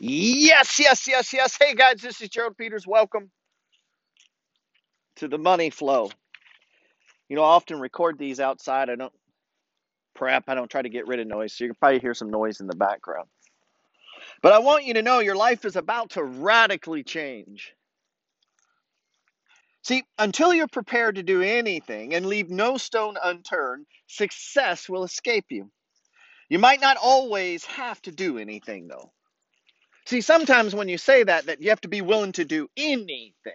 Yes, yes, yes, yes. Hey guys, this is Gerald Peters. Welcome to the Money Flow. You know, I often record these outside. I don't prep. I don't try to get rid of noise, so you can probably hear some noise in the background. But I want you to know your life is about to radically change. See, until you're prepared to do anything and leave no stone unturned, success will escape you. You might not always have to do anything though. See, sometimes when you say that that you have to be willing to do anything,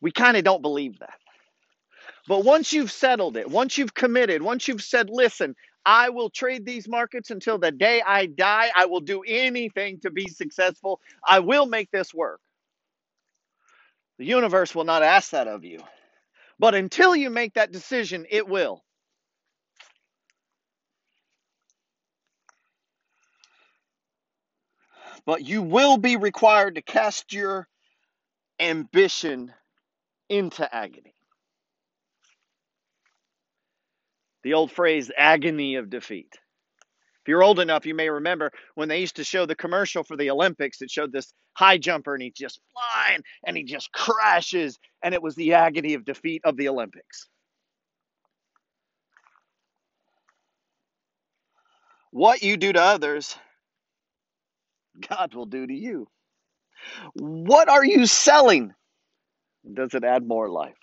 we kind of don't believe that. But once you've settled it, once you've committed, once you've said, listen, I will trade these markets until the day I die, I will do anything to be successful, I will make this work. The universe will not ask that of you. But until you make that decision, it will. But you will be required to cast your ambition into agony. The old phrase, agony of defeat. If you're old enough, you may remember when they used to show the commercial for the Olympics, it showed this high jumper and he's just flying and he just crashes, and it was the agony of defeat of the Olympics. What you do to others, God will do to you. What are you selling? Does it add more life?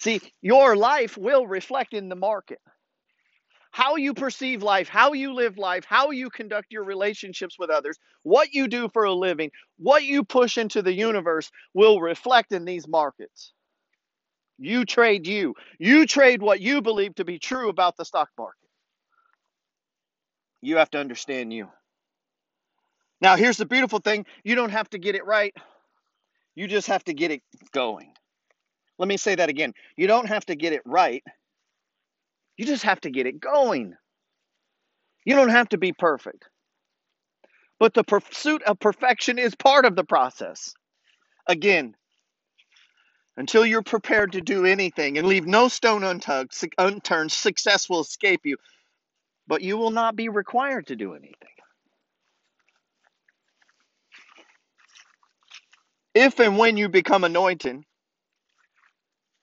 See, your life will reflect in the market. how you perceive life, how you live life, how you conduct your relationships with others, what you do for a living, what you push into the universe will reflect in these markets. You trade you. You trade what you believe to be true about the stock market. You have to understand you. Now, here's the beautiful thing you don't have to get it right, you just have to get it going. Let me say that again. You don't have to get it right, you just have to get it going. You don't have to be perfect. But the pursuit of perfection is part of the process. Again, until you're prepared to do anything and leave no stone unturned, success will escape you, but you will not be required to do anything. If and when you become anointed,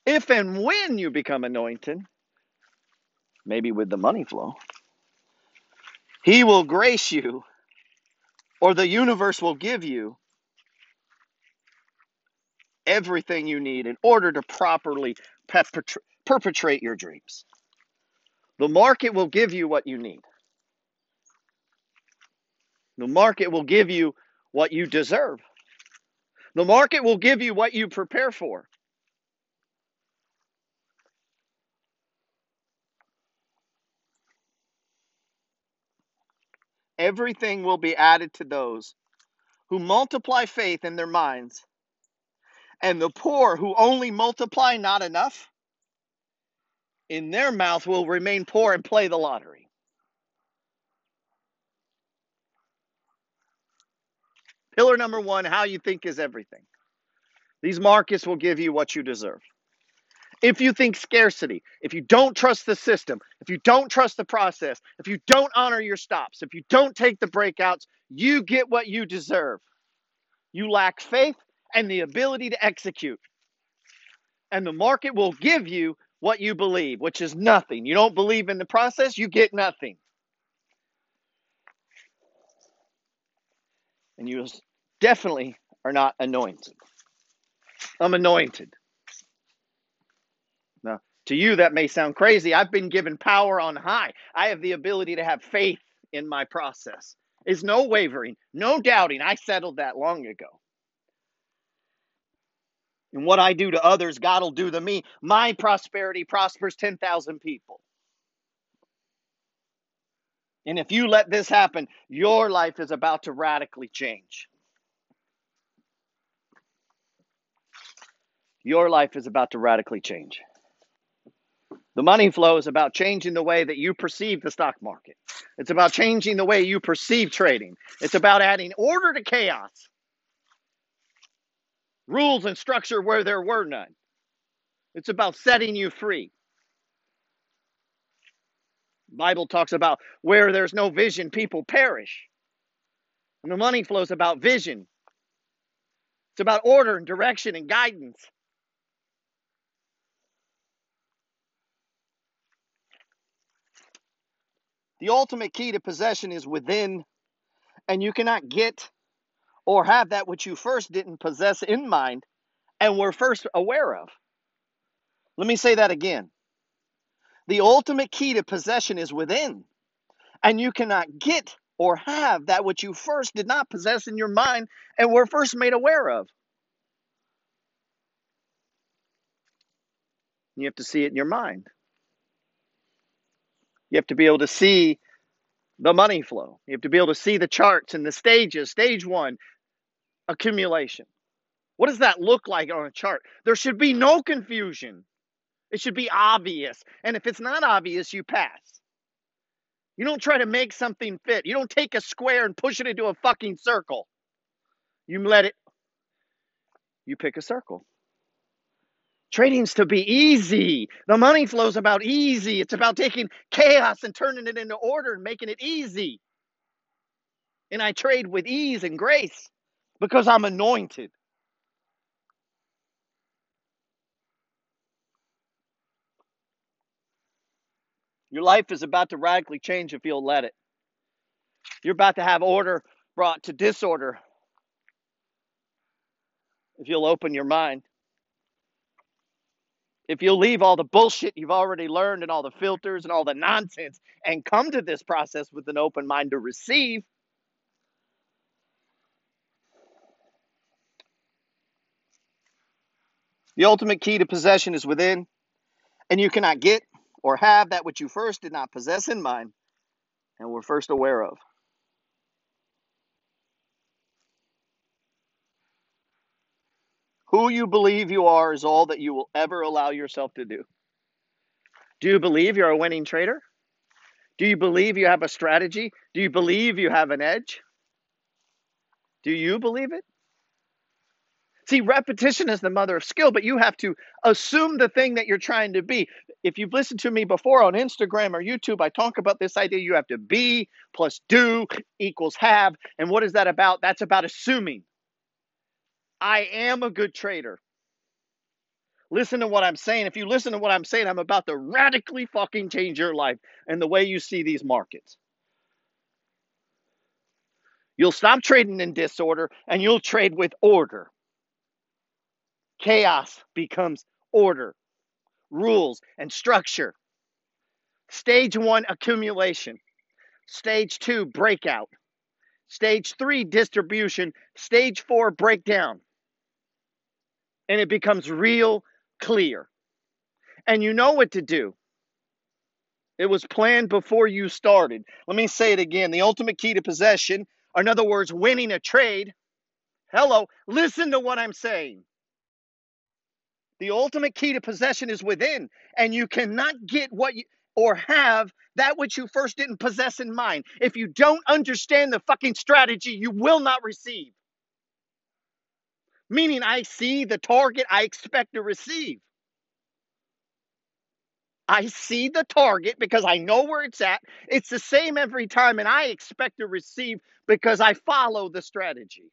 if and when you become anointed, maybe with the money flow, He will grace you, or the universe will give you everything you need in order to properly perpetrate your dreams. The market will give you what you need. The market will give you what you deserve. The market will give you what you prepare for. Everything will be added to those who multiply faith in their minds, and the poor who only multiply not enough, in their mouth will remain poor and play the lottery. Pillar number one how you think is everything. These markets will give you what you deserve. If you think scarcity, if you don't trust the system, if you don't trust the process, if you don't honor your stops, if you don't take the breakouts, you get what you deserve. You lack faith and the ability to execute. And the market will give you what you believe, which is nothing. You don't believe in the process, you get nothing. And you definitely are not anointed. I'm anointed. Now, to you, that may sound crazy. I've been given power on high. I have the ability to have faith in my process. Is no wavering, no doubting. I settled that long ago. And what I do to others, God will do to me. My prosperity prospers 10,000 people. And if you let this happen, your life is about to radically change. Your life is about to radically change. The money flow is about changing the way that you perceive the stock market. It's about changing the way you perceive trading. It's about adding order to chaos, rules and structure where there were none. It's about setting you free. Bible talks about where there's no vision, people perish. And the money flow is about vision. It's about order and direction and guidance. The ultimate key to possession is within, and you cannot get or have that which you first didn't possess in mind and were first aware of. Let me say that again. The ultimate key to possession is within, and you cannot get or have that which you first did not possess in your mind and were first made aware of. You have to see it in your mind. You have to be able to see the money flow. You have to be able to see the charts and the stages. Stage one, accumulation. What does that look like on a chart? There should be no confusion. It should be obvious. And if it's not obvious, you pass. You don't try to make something fit. You don't take a square and push it into a fucking circle. You let it, you pick a circle. Trading's to be easy. The money flow's about easy. It's about taking chaos and turning it into order and making it easy. And I trade with ease and grace because I'm anointed. Your life is about to radically change if you'll let it. You're about to have order brought to disorder if you'll open your mind. If you'll leave all the bullshit you've already learned and all the filters and all the nonsense and come to this process with an open mind to receive, the ultimate key to possession is within, and you cannot get or have that which you first did not possess in mind and were first aware of. Who you believe you are is all that you will ever allow yourself to do. Do you believe you're a winning trader? Do you believe you have a strategy? Do you believe you have an edge? Do you believe it? See, repetition is the mother of skill, but you have to assume the thing that you're trying to be. If you've listened to me before on Instagram or YouTube, I talk about this idea you have to be plus do equals have. And what is that about? That's about assuming. I am a good trader. Listen to what I'm saying. If you listen to what I'm saying, I'm about to radically fucking change your life and the way you see these markets. You'll stop trading in disorder and you'll trade with order. Chaos becomes order, rules, and structure. Stage one, accumulation. Stage two, breakout. Stage three, distribution. Stage four, breakdown and it becomes real clear. And you know what to do. It was planned before you started. Let me say it again. The ultimate key to possession, or in other words, winning a trade. Hello, listen to what I'm saying. The ultimate key to possession is within, and you cannot get what you or have that which you first didn't possess in mind. If you don't understand the fucking strategy, you will not receive meaning I see the target I expect to receive. I see the target because I know where it's at. It's the same every time, and I expect to receive because I follow the strategy.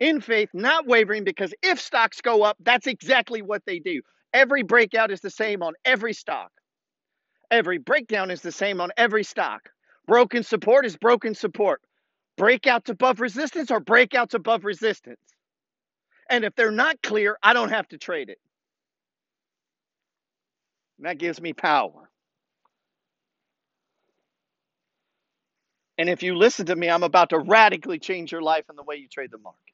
In faith, not wavering, because if stocks go up, that's exactly what they do. Every breakout is the same on every stock. Every breakdown is the same on every stock. Broken support is broken support. Breakouts above resistance are breakouts above resistance. And if they're not clear, I don't have to trade it. And that gives me power. And if you listen to me, I'm about to radically change your life and the way you trade the markets.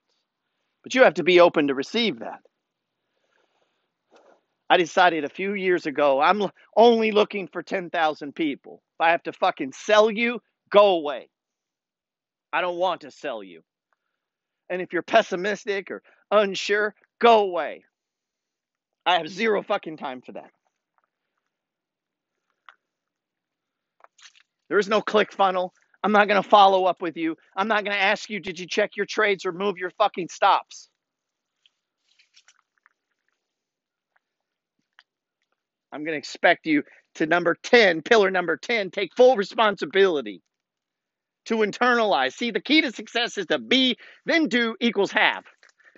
But you have to be open to receive that. I decided a few years ago, I'm only looking for 10,000 people. If I have to fucking sell you, go away. I don't want to sell you. And if you're pessimistic or unsure, go away. I have zero fucking time for that. There is no click funnel. I'm not going to follow up with you. I'm not going to ask you, did you check your trades or move your fucking stops? I'm going to expect you to number 10, pillar number 10, take full responsibility to internalize. See, the key to success is to be, then do equals have,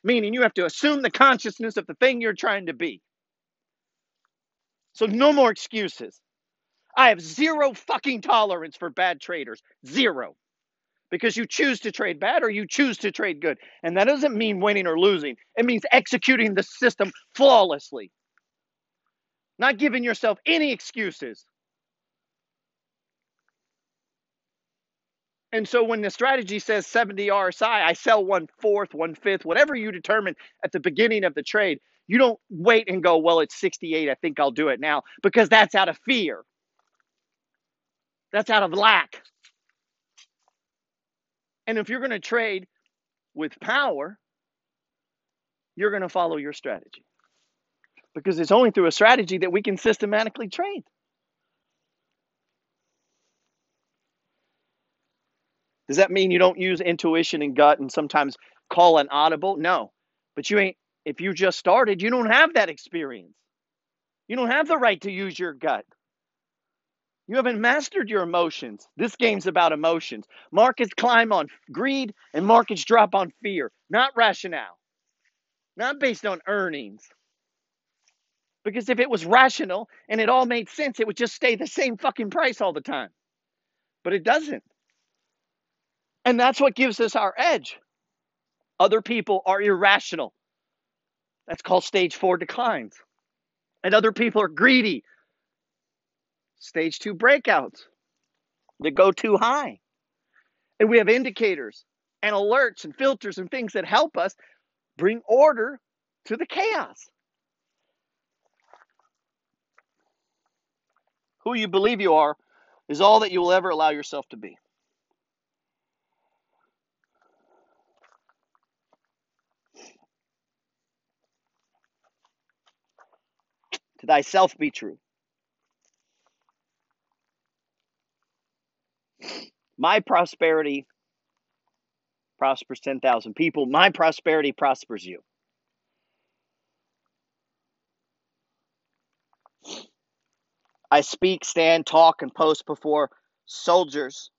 meaning you have to assume the consciousness of the thing you're trying to be. So, no more excuses. I have zero fucking tolerance for bad traders. Zero. Because you choose to trade bad or you choose to trade good. And that doesn't mean winning or losing, it means executing the system flawlessly, not giving yourself any excuses. And so when the strategy says 70 RSI, I sell one fourth, one fifth, whatever you determine at the beginning of the trade. You don't wait and go, well, it's 68. I think I'll do it now because that's out of fear. That's out of lack. And if you're going to trade with power, you're going to follow your strategy because it's only through a strategy that we can systematically trade. Does that mean you don't use intuition and gut and sometimes call an audible? No. But you ain't, if you just started, you don't have that experience. You don't have the right to use your gut. You haven't mastered your emotions. This game's about emotions. Markets climb on greed and markets drop on fear, not rationale, not based on earnings. Because if it was rational and it all made sense, it would just stay the same fucking price all the time. But it doesn't. And that's what gives us our edge. Other people are irrational. That's called stage four declines. And other people are greedy. Stage two breakouts that go too high. And we have indicators and alerts and filters and things that help us bring order to the chaos. Who you believe you are is all that you will ever allow yourself to be. To thyself be true. My prosperity prospers 10,000 people. My prosperity prospers you. I speak, stand, talk, and post before soldiers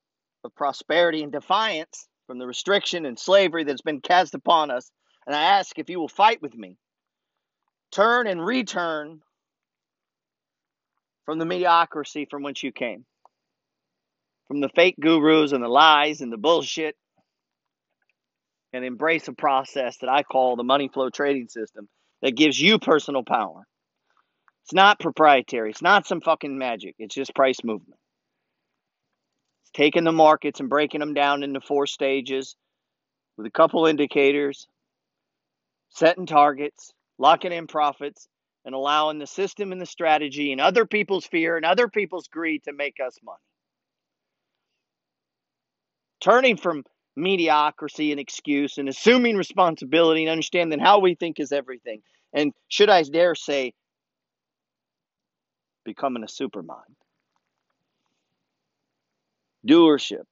of prosperity and defiance from the restriction and slavery that's been cast upon us. And I ask if you will fight with me. Turn and return from the mediocrity from which you came from the fake gurus and the lies and the bullshit and embrace a process that I call the money flow trading system that gives you personal power. It's not proprietary, it's not some fucking magic, it's just price movement. It's taking the markets and breaking them down into four stages with a couple indicators, setting targets, locking in profits, and allowing the system and the strategy and other people's fear and other people's greed to make us money turning from mediocrity and excuse and assuming responsibility and understanding how we think is everything. And should I dare say, becoming a supermind. Doership,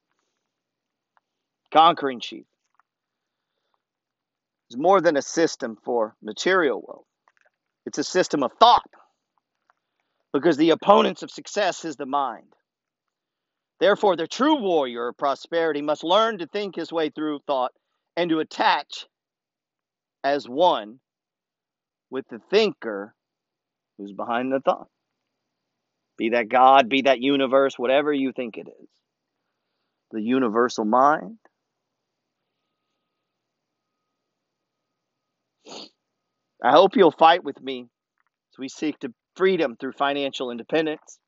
conquering chief, is more than a system for material wealth. It's a system of thought because the opponents of success is the mind. Therefore, the true warrior of prosperity must learn to think his way through thought and to attach as one with the thinker who's behind the thought. Be that God, be that universe, whatever you think it is. The universal mind. I hope you'll fight with me as we seek to freedom through financial independence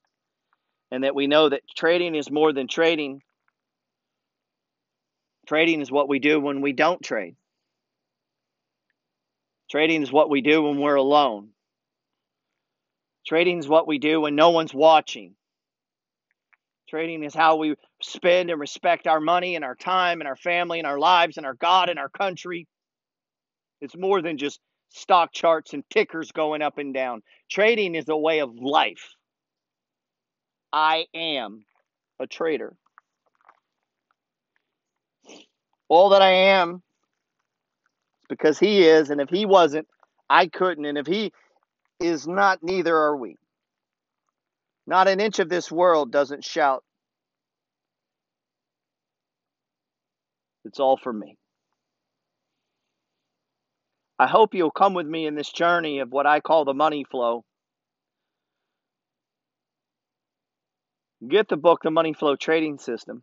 and that we know that trading is more than trading. Trading is what we do when we don't trade. Trading is what we do when we're alone. Trading is what we do when no one's watching. Trading is how we spend and respect our money and our time and our family and our lives and our God and our country. It's more than just stock charts and tickers going up and down. Trading is a way of life. I am a trader. All that I am is because he is, and if he wasn't, I couldn't, and if he is not, neither are we. Not an inch of this world doesn't shout It's all for me. I hope you'll come with me in this journey of what I call the money flow. Get the book, The Money Flow Trading System.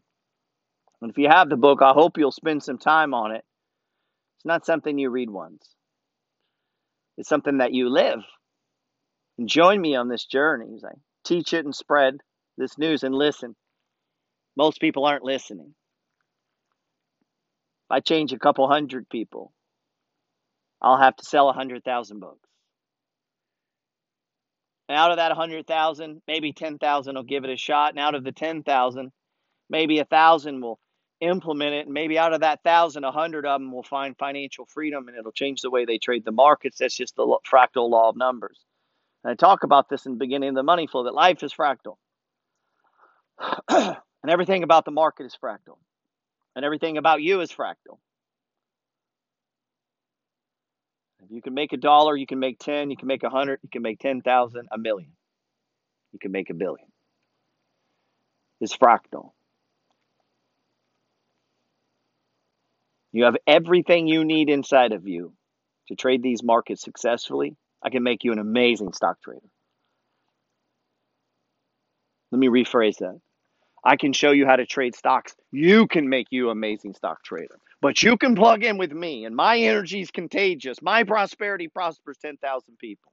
And if you have the book, I hope you'll spend some time on it. It's not something you read once, it's something that you live. And join me on this journey as I teach it and spread this news and listen. Most people aren't listening. If I change a couple hundred people, I'll have to sell a hundred thousand books. And out of that hundred thousand, maybe ten thousand will give it a shot. And out of the ten thousand, maybe a thousand will implement it. And maybe out of that thousand, a hundred of them will find financial freedom and it'll change the way they trade the markets. That's just the fractal law of numbers. And I talk about this in the beginning of the money flow that life is fractal. and everything about the market is fractal. And everything about you is fractal. If you can make a dollar, you can make 10, you can make a 100, you can make 10,000, a million. You can make a billion. It's fractal. You have everything you need inside of you to trade these markets successfully. I can make you an amazing stock trader. Let me rephrase that. I can show you how to trade stocks. You can make you an amazing stock trader. But you can plug in with me, and my energy is contagious. My prosperity prospers 10,000 people.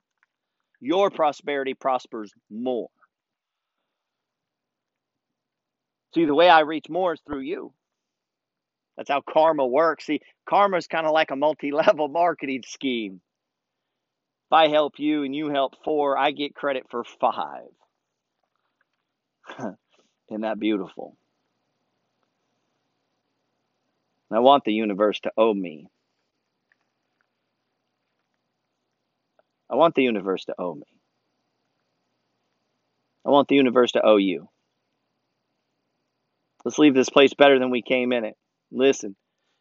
Your prosperity prospers more. See, the way I reach more is through you. That's how karma works. See, karma is kind of like a multi level marketing scheme. If I help you and you help four, I get credit for five. Isn't that beautiful? I want the universe to owe me. I want the universe to owe me. I want the universe to owe you. Let's leave this place better than we came in it. Listen,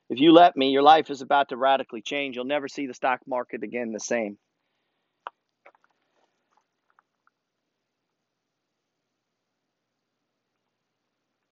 if you let me, your life is about to radically change. You'll never see the stock market again the same.